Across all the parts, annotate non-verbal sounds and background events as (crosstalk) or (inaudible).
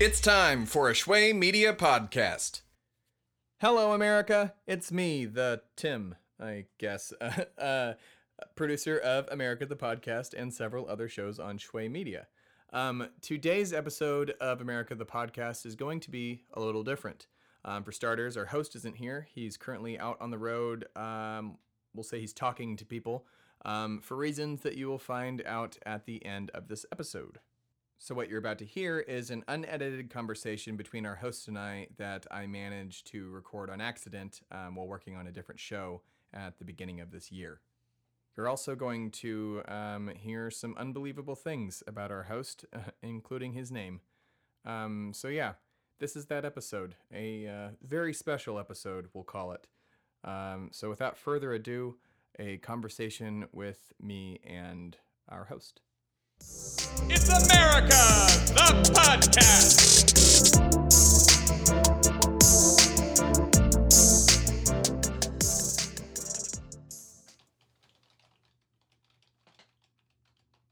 It's time for a Shway Media podcast. Hello, America. It's me, the Tim, I guess, uh, (laughs) uh, producer of America the Podcast and several other shows on Shway Media. Um, today's episode of America the Podcast is going to be a little different. Um, for starters, our host isn't here. He's currently out on the road. Um, we'll say he's talking to people um, for reasons that you will find out at the end of this episode. So, what you're about to hear is an unedited conversation between our host and I that I managed to record on accident um, while working on a different show at the beginning of this year. You're also going to um, hear some unbelievable things about our host, uh, (laughs) including his name. Um, so, yeah, this is that episode. A uh, very special episode, we'll call it. Um, so, without further ado, a conversation with me and our host. It's America, the podcast.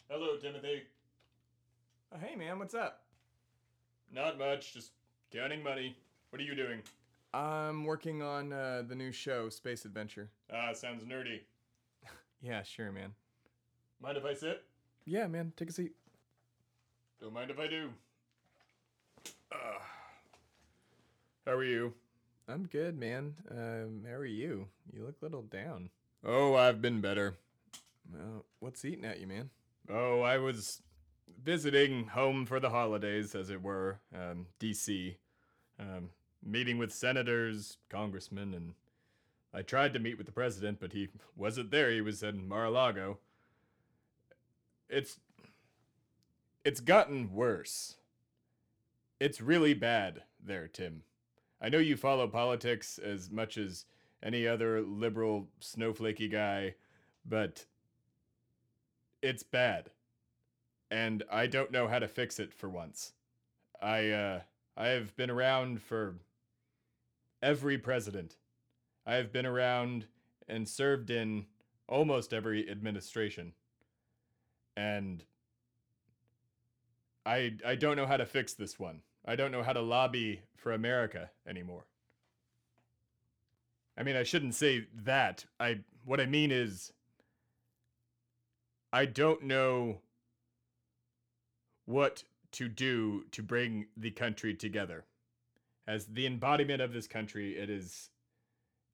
Hello, Timothy. Oh, hey, man, what's up? Not much, just counting money. What are you doing? I'm working on uh, the new show, Space Adventure. Ah, sounds nerdy. (laughs) Yeah, sure, man. Mind if I sit? Yeah, man, take a seat. Don't mind if I do. Ah. How are you? I'm good, man. Um, how are you? You look a little down. Oh, I've been better. Well, what's eating at you, man? Oh, I was visiting home for the holidays, as it were, um, D.C., um, meeting with senators, congressmen, and I tried to meet with the president, but he wasn't there. He was in Mar-a-Lago. It's it's gotten worse. It's really bad there, Tim. I know you follow politics as much as any other liberal snowflakey guy, but it's bad. And I don't know how to fix it for once. I uh I have been around for every president. I have been around and served in almost every administration. And I I don't know how to fix this one. I don't know how to lobby for America anymore. I mean, I shouldn't say that. I what I mean is I don't know what to do to bring the country together. As the embodiment of this country, it is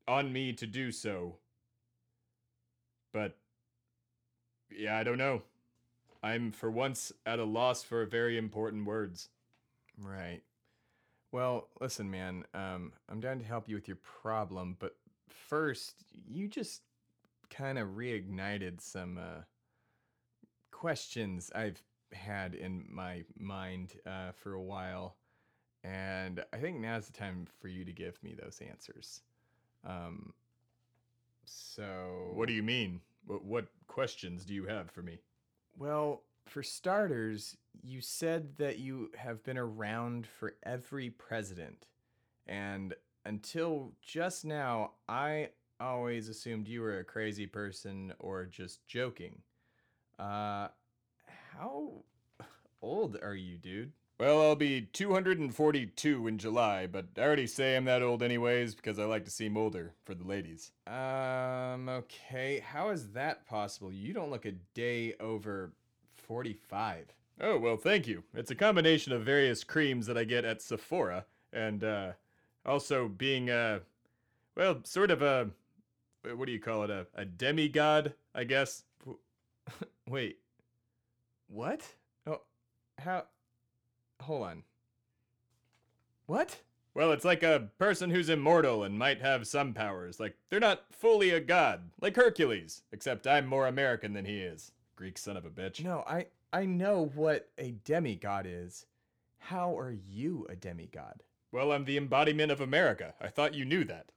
on me to do so. But yeah, I don't know. I'm for once at a loss for very important words. Right. Well, listen, man. Um, I'm down to help you with your problem, but first, you just kind of reignited some uh, questions I've had in my mind uh, for a while, and I think now's the time for you to give me those answers. Um, so, What do you mean? What, what questions do you have for me? Well, for starters, you said that you have been around for every president. And until just now, I always assumed you were a crazy person or just joking. Uh, how old are you, dude? Well, I'll be 242 in July, but I already say I'm that old anyways because I like to seem older for the ladies. Um, okay. How is that possible? You don't look a day over 45. Oh, well, thank you. It's a combination of various creams that I get at Sephora and uh also being uh well, sort of a what do you call it? A, a demigod, I guess. (laughs) Wait. What? Oh, how? Hold on. What? Well, it's like a person who's immortal and might have some powers. Like, they're not fully a god, like Hercules, except I'm more American than he is. Greek son of a bitch. No, I I know what a demigod is. How are you a demigod? Well, I'm the embodiment of America. I thought you knew that.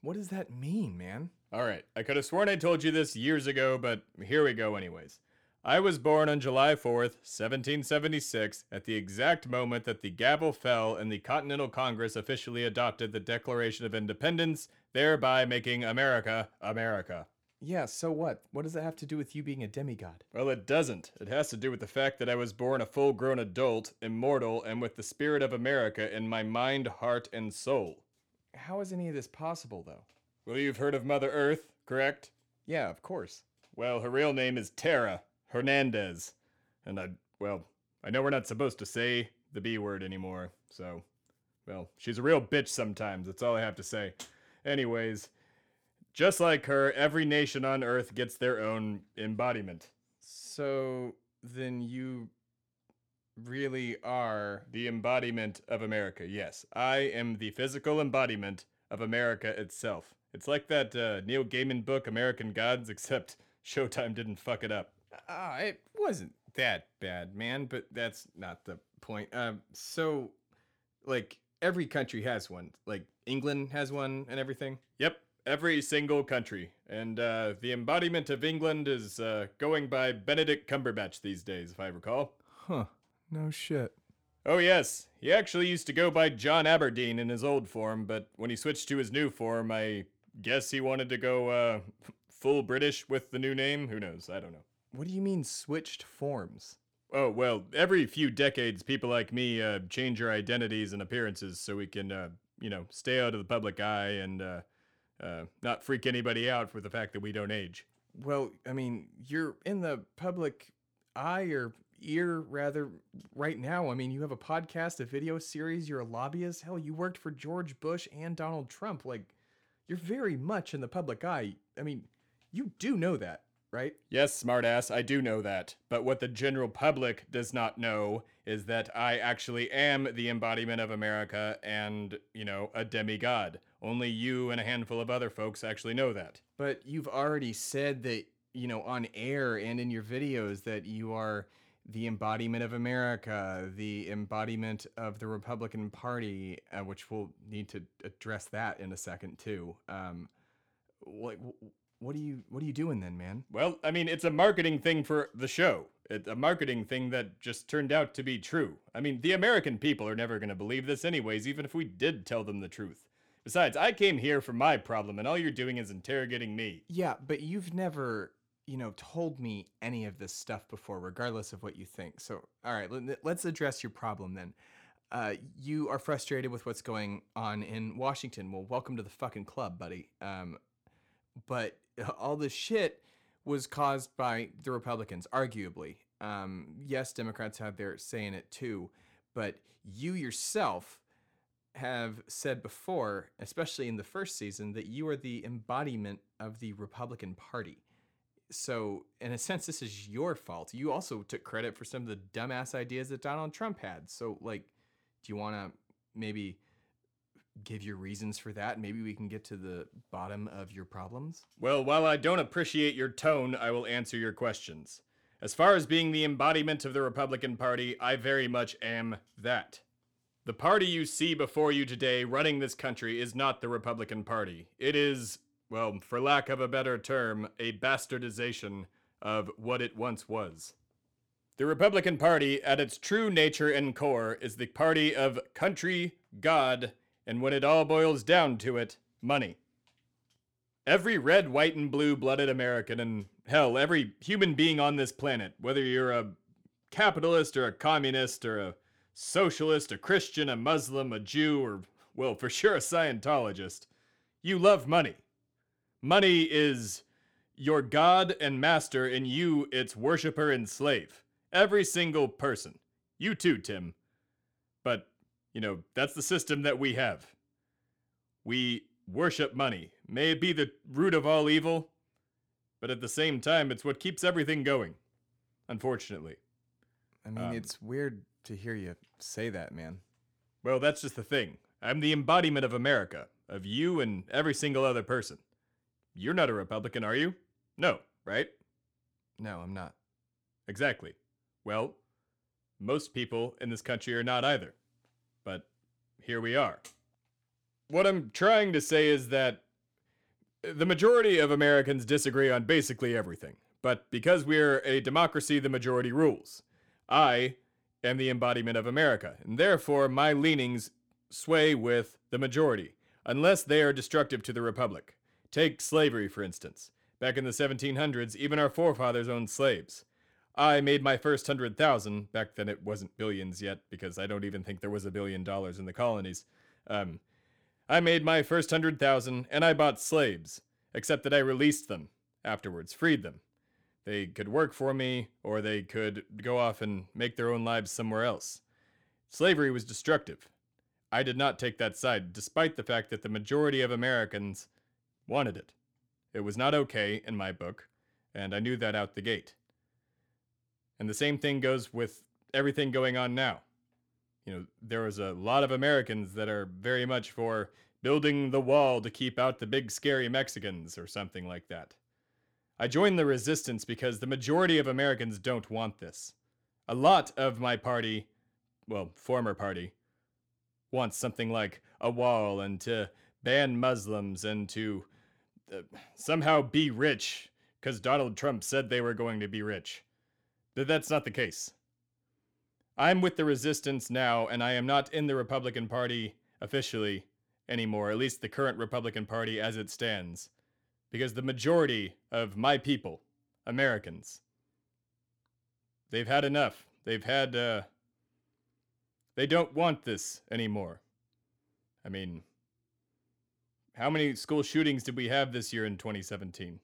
What does that mean, man? All right, I could have sworn I told you this years ago, but here we go, anyways. I was born on July 4th, 1776, at the exact moment that the gavel fell and the Continental Congress officially adopted the Declaration of Independence, thereby making America America. Yeah, so what? What does that have to do with you being a demigod? Well, it doesn't. It has to do with the fact that I was born a full grown adult, immortal, and with the spirit of America in my mind, heart, and soul. How is any of this possible, though? Well, you've heard of Mother Earth, correct? Yeah, of course. Well, her real name is Tara Hernandez. And I, well, I know we're not supposed to say the B word anymore, so, well, she's a real bitch sometimes, that's all I have to say. Anyways, just like her, every nation on Earth gets their own embodiment. So then you really are. The embodiment of America, yes. I am the physical embodiment of America itself. It's like that uh, Neil Gaiman book, American Gods, (laughs) except Showtime didn't fuck it up. Ah, it wasn't that bad, man, but that's not the point. Um, so, like, every country has one. Like, England has one and everything. Yep, every single country. And uh, the embodiment of England is uh, going by Benedict Cumberbatch these days, if I recall. Huh. No shit. Oh, yes. He actually used to go by John Aberdeen in his old form, but when he switched to his new form, I guess he wanted to go uh, (laughs) full British with the new name. Who knows? I don't know. What do you mean switched forms? Oh, well, every few decades, people like me uh, change our identities and appearances so we can, uh, you know, stay out of the public eye and uh, uh, not freak anybody out with the fact that we don't age. Well, I mean, you're in the public eye or ear rather right now. I mean, you have a podcast, a video series, you're a lobbyist. Hell, you worked for George Bush and Donald Trump. Like, you're very much in the public eye. I mean, you do know that, right? Yes, smartass, I do know that. But what the general public does not know is that I actually am the embodiment of America and, you know, a demigod. Only you and a handful of other folks actually know that. But you've already said that, you know, on air and in your videos that you are the embodiment of America, the embodiment of the Republican Party, uh, which we'll need to address that in a second too. Um, like, what are you what are you doing then, man? Well, I mean, it's a marketing thing for the show. It's a marketing thing that just turned out to be true. I mean, the American people are never going to believe this anyways, even if we did tell them the truth. Besides, I came here for my problem, and all you're doing is interrogating me. Yeah, but you've never you know, told me any of this stuff before, regardless of what you think. So, all right, let's address your problem then. Uh, you are frustrated with what's going on in Washington. Well, welcome to the fucking club, buddy. Um, but (laughs) all this shit was caused by the Republicans, arguably. Um, yes, Democrats have their say in it too, but you yourself have said before, especially in the first season, that you are the embodiment of the Republican Party. So in a (laughs) sense this is your fault. You also took credit for some of the dumbass ideas that donald trump had. So like do you want to maybe give your reasons for that. Maybe we can get to the bottom of your problems. Well while i don't appreciate your tone i will answer your questions. As far as being the embodiment of the republican party i very much am that. The party you see before you today running this country is not the republican party. It is well, for lack of a better term, a bastardization of what it once was. The Republican Party, at its true nature and core, is the party of country, God, and when it all boils down to it, money. Every red, white, and blue blooded American, and hell, every human being on this planet, whether you're a capitalist or a communist or a socialist, a Christian, a Muslim, a Jew, or, well, for sure a Scientologist, you love money. Money is your God and master, and you its worshiper and slave. Every single person. You too, Tim. But, you know, that's the system that we have. We worship money. May it be the root of all evil, but at the same time, it's what keeps everything going. Unfortunately. I mean, um, it's weird to hear you say that, man. Well, that's just the thing. I'm the embodiment of America, of you and every single other person. You're not a Republican, are you? No, right? No, I'm not. Exactly. Well, most people in this country are not either. Here we are. What I'm trying to say is that the majority of Americans disagree on basically everything. But because we're a democracy, the majority rules. I am the embodiment of America, and therefore my leanings sway with the majority, unless they are destructive to the Republic. Take slavery, for instance. Back in the 1700s, even our forefathers owned slaves. I made my first hundred thousand. Back then, it wasn't billions yet because I don't even think there was a billion dollars in the colonies. Um, I made my first hundred thousand and I bought slaves, except that I released them afterwards, freed them. They could work for me, or they could go off and make their own lives somewhere else. Slavery was destructive. I did not take that side, despite the fact that the majority of Americans wanted it. It was not okay in my book, and I knew that out the gate. And the same thing goes with everything going on now. You know, there was a lot of Americans that are very much for building the wall to keep out the big scary Mexicans or something like that. I joined the resistance because the majority of Americans don't want this. A lot of my party, well, former party, wants something like a wall and to ban Muslims and to uh, somehow be rich because Donald Trump said they were going to be rich. But that's not the case. I'm with the resistance now, and I am not in the Republican Party officially anymore, at least the current Republican Party as it stands because the majority of my people, Americans, they've had enough. They've had, uh, they don't want this anymore. I mean, how many school shootings did we have this year in 2017?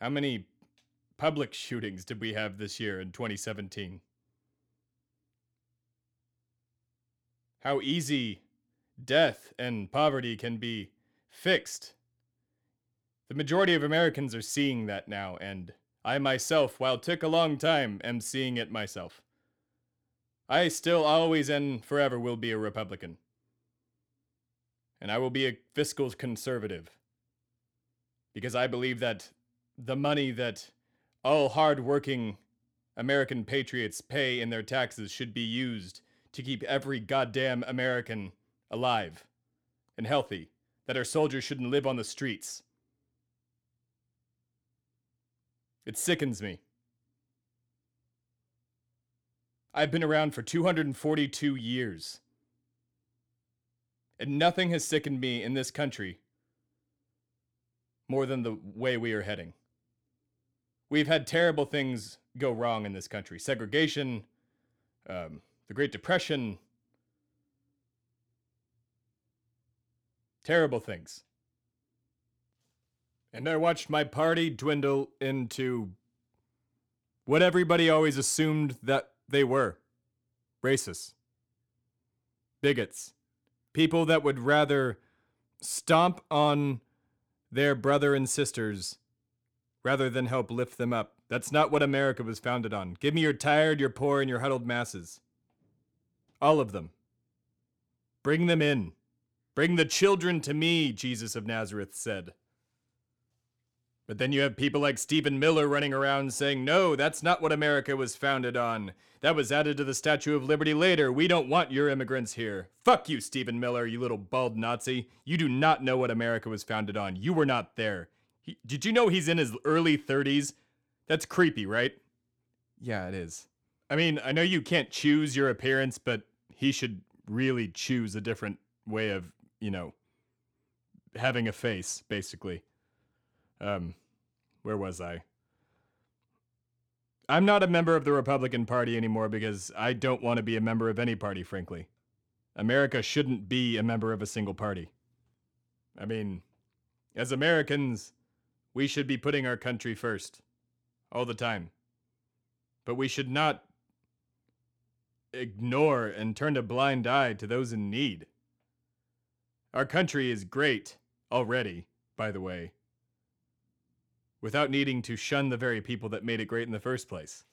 How many public shootings did we have this year in 2017? How easy death and poverty can be fixed the majority of Americans are seeing that now, and I myself, while took a long time, am seeing it myself. I still always and forever will be a Republican. And I will be a fiscal conservative. Because I believe that the money that all hard-working American patriots pay in their taxes should be used to keep every goddamn American alive and healthy, that our soldiers shouldn't live on the streets. It sickens me. I've been around for 242 years. And nothing has sickened me in this country more than the way we are heading. We've had terrible things go wrong in this country. Segregation, um, the Great Depression, terrible things. And I watched my party dwindle into what everybody always assumed that they were. Racists, bigots, people that would rather stomp on their brother and sisters rather than help lift them up. That's not what America was founded on. Give me your tired, your poor, and your huddled masses. All of them. Bring them in. Bring the children to me, Jesus of Nazareth said. But then you have people like Stephen Miller running around saying, no, that's not what America was founded on. That was added to the Statue of Liberty later. We don't want your immigrants here. Fuck you, Stephen Miller, you little bald Nazi. You do not know what America was founded on. You were not there. He, did you know he's in his early 30s? That's creepy, right? Yeah, it is. I mean, I know you can't choose your appearance, but he should really choose a different way of, you know, having a face, basically. Um, where was I? I'm not a member of the Republican Party anymore because I don't want to be a member of any party, frankly. America shouldn't be a member of a single party. I mean, as Americans, we should be putting our country first, all the time. But we should not ignore and turn a blind eye to those in need. Our country is great already, by the way without needing to shun the very people that made it great in the first place.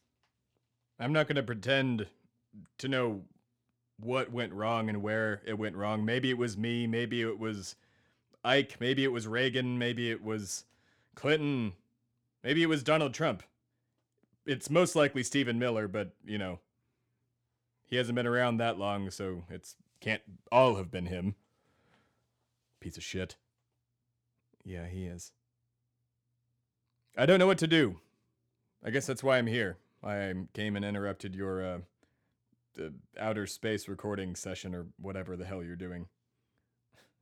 I'm not going to pretend to know what went wrong and where it went wrong. Maybe it was me, maybe it was Ike, maybe it was Reagan, maybe it was Clinton, maybe it was Donald Trump. It's most likely Stephen Miller, but you know, he hasn't been around that long, so it's can't all have been him. Piece of shit. Yeah, he is. I don't know what to do. I guess that's why I'm here. I came and interrupted your uh, the outer space recording session or whatever the hell you're doing.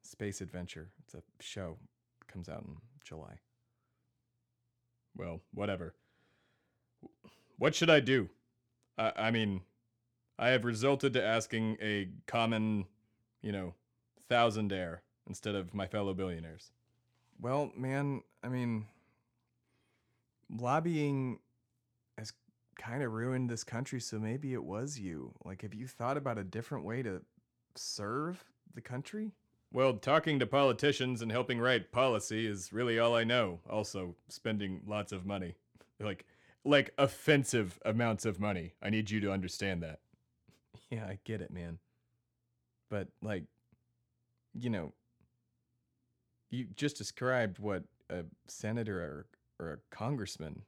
Space Adventure. It's a show. It comes out in July. Well, whatever. What should I do? I, I mean, I have resulted to asking a common, you know, thousandaire instead of my fellow billionaires. Well, man, I mean, lobbying has kind of ruined this country, so maybe it was you. Like, have you thought about a different way to serve the country? Well, talking to politicians and helping write policy is really all I know. Also, spending lots of money. (laughs) Like like offensive amounts of money. I need you to understand that. (laughs) Yeah, I get it, man. But like, you know, you just described what a senator or, or a congressman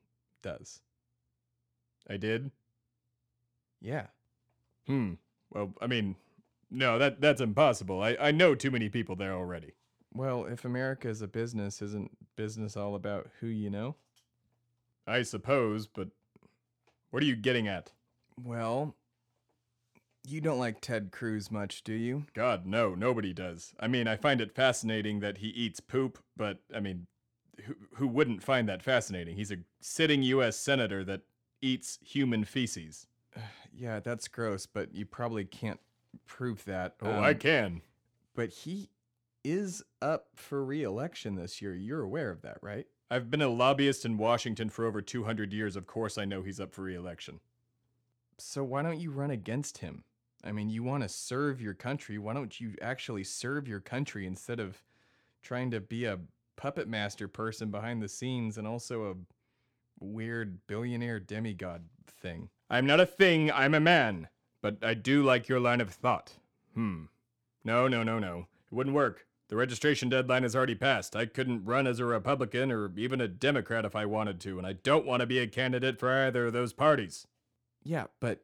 does. I did? Yeah. Hmm. Well, I mean, no, that that's impossible. I, I know too many people there already. Well, if America is a business, isn't business all about who you know? I suppose, but what are you getting at? Well, you don't like Ted Cruz much, do you? God, no, nobody does. I mean, I find it fascinating that he eats poop, but I mean, who, who wouldn't find that fascinating? He's a sitting U.S. senator that eats human feces. (sighs) yeah, that's gross, but you probably can't prove that. Oh, I Um, can. But he is up for re-election this year. You're aware of that, right? I've been a lobbyist in Washington for over 200 years. Of course, I know he's up for re-election. So why don't you run against him? I mean, you want to serve your country. Why don't you actually serve your country instead of trying to be a puppet master person behind the scenes and also a weird billionaire demigod thing? I'm not a thing, I'm a man. But I do like your line of thought. Hmm. No, no, no, no. It wouldn't work. The registration deadline has already passed. I couldn't run as a Republican or even a Democrat if I wanted to, and I don't want to be a candidate for either of those parties. Yeah, but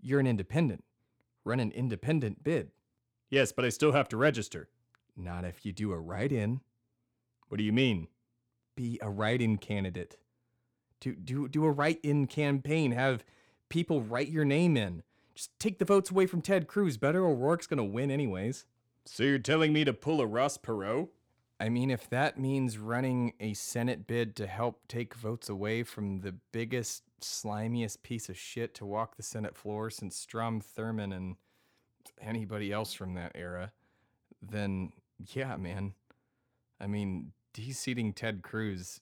you're an independent. Run an independent bid. Yes, but I still have to register. Not if you do a write in. What do you mean? Be a write in candidate. Do, do, do a write in campaign. Have people write your name in. Just take the votes away from Ted Cruz. Beto O'Rourke's to win, anyways. So you're telling me to pull a Ross Perot? I mean, if that means running a Senate bid to help take votes away from the biggest, slimiest piece of shit to walk the Senate floor since Strom Thurmond and anybody else from that era, then yeah, man. I mean, deseating Ted Cruz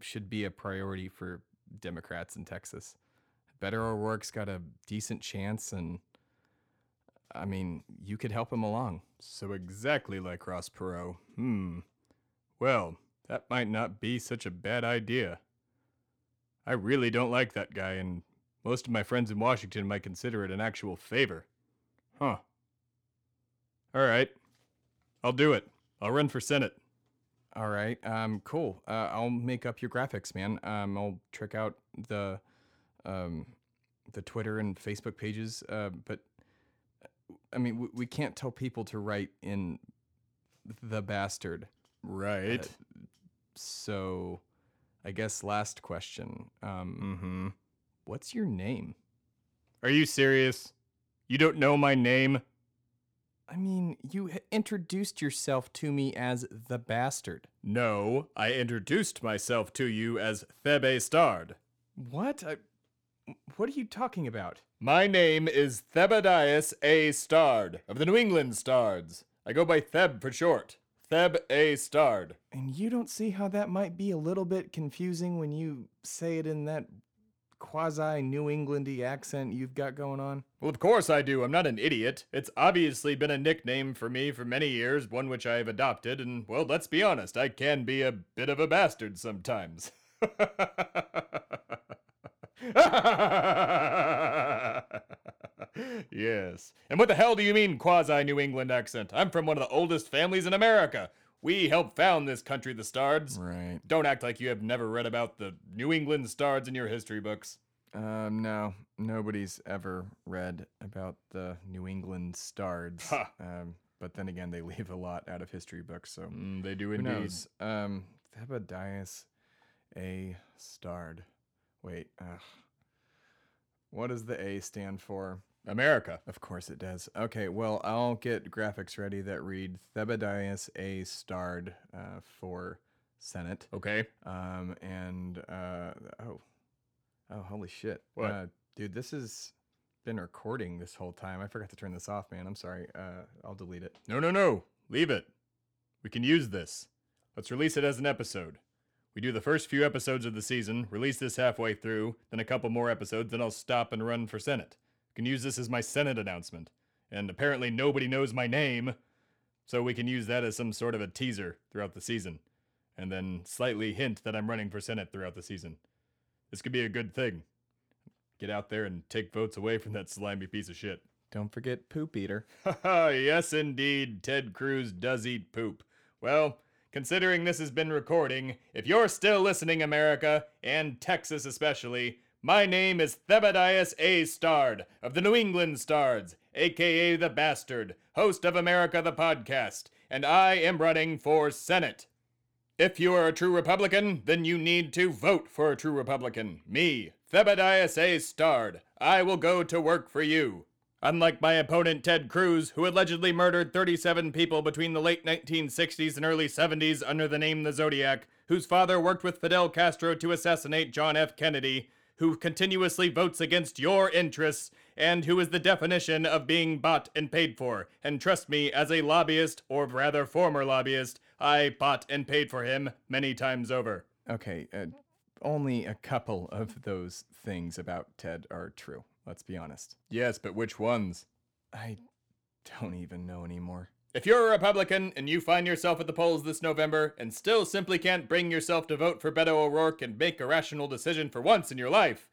should be a priority for Democrats in Texas. Beto O'Rourke's got a decent chance, and I mean, you could help him along. So exactly like Ross Perot. Hmm. Well, that might not be such a bad idea. I really don't like that guy, and most of my friends in Washington might consider it an actual favor. Huh. All right. I'll do it. I'll run for Senate. All right. Um, cool. Uh, I'll make up your graphics, man. Um, I'll trick out the, um, the Twitter and Facebook pages. Uh, but I mean, we, we can't tell people to write in the bastard. Right. Uh, So, I guess last question. Um, mm-hmm. what's your name? Are you serious? You don't know my name? I mean, you introduced yourself to me as the bastard. No, I introduced myself to you as Thebe Stard. What? I, what are you talking about? My name is Thebadias A. Stard of the New England Stards. I go by Theb for short. Theb A. Stard. And you don't see how that might be a little bit confusing when you say it in that quasi New Englandy accent you've got going on? Well, of course I do. I'm not an idiot. It's obviously been a nickname for me for many years, one which I've adopted, and, well, let's be honest, I can be a bit of a bastard sometimes. (laughs) (laughs) yes. And what the hell do you mean, quasi New England accent? I'm from one of the oldest families in America. We helped found this country, the Stards. Right. Don't act like you have never read about the New England Stards in your history books. Um, no, nobody's ever read about the New England Stards. Um, but then again, they leave a lot out of history books, so Mm, they do indeed. who knows? Um, Thebadias A. Stard. Wait, what does the A stand for? America. Of course it does. Okay, well, I'll get graphics ready that read Thebadias A. Stard uh, for Senate. Okay. Um, and uh, oh, oh, holy shit! What? uh, dude? This has been recording this whole time. I forgot to turn this off, man. I'm sorry. Uh, I'll delete it. No, no, no. Leave it. We can use this. Let's release it as an episode. We do the first few episodes of the season, release this halfway through, then a couple more episodes, then I'll stop and run for Senate. Can use this as my Senate announcement. And apparently nobody knows my name, so we can use that as some sort of a teaser throughout the season. And then slightly hint that I'm running for Senate throughout the season. This could be a good thing. Get out there and take votes away from that slimy piece of shit. Don't forget poop eater. (laughs) Yes, indeed, Ted Cruz does eat poop. Well, considering this has been recording, if you're still listening, America, and Texas especially, my name is Thebadias A. Stard of the New England Stards, aka The Bastard, host of America the Podcast, and I am running for Senate. If you are a true Republican, then you need to vote for a true Republican. Me, Thebadias A. Stard. I will go to work for you. Unlike my opponent Ted Cruz, who allegedly murdered 37 people between the late 1960s and early 70s under the name the Zodiac, whose father worked with Fidel Castro to assassinate John F. Kennedy, who continuously votes against your interests, and who is the definition of being bought and paid for. And trust me, as a lobbyist, or rather former lobbyist, I bought and paid for him many times over. Okay, uh, only a couple of those things about Ted are true. Let's be honest. Yes, but which ones? I don't even know anymore. If you're a Republican and you find yourself at the polls this November and still simply can't bring yourself to vote for Beto O'Rourke and make a rational decision for once in your life,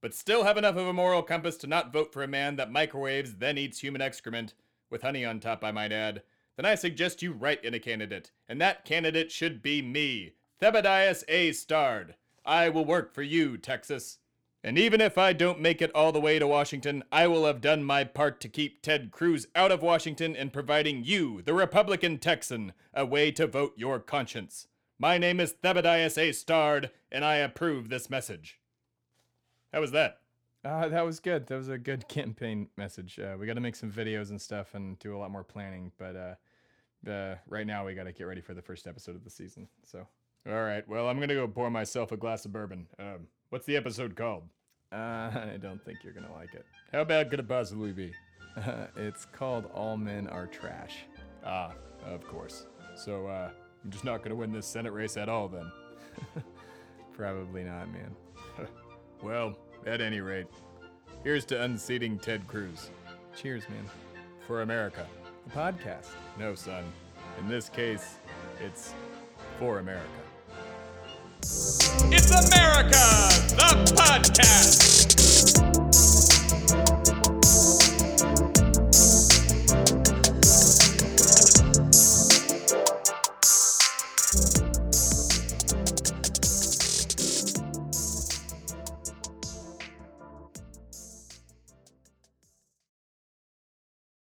but still have enough of a moral compass to not vote for a man that microwaves then eats human excrement, with honey on top, I might add, then I suggest you write in a candidate, and that candidate should be me, Thebadias A. Stard. I will work for you, Texas. And even if I don't make it all the way to Washington, I will have done my part to keep Ted Cruz out of Washington and providing you, the Republican Texan, a way to vote your conscience. My name is Thebadias A. Stard, and I approve this message. How was that? Uh, that was good. That was a good (laughs) campaign message. Uh, we got to make some videos and stuff and do a lot more planning. But uh, uh, right now, we got to get ready for the first episode of the season. So, All right, well, I'm going to go pour myself a glass of bourbon. Um, what's the episode called? uh, (laughs) I don't think you're gonna like it. How bad could it possibly be? (laughs) it's called All Men Are Trash. Ah, of course. So, uh, I'm just not going to win this Senate race at all then. (laughs) Probably not, man. Well, at any rate, here's to unseating Ted Cruz. Cheers, man. For America. The podcast. No, son. In this case, it's for America. It's America, the podcast.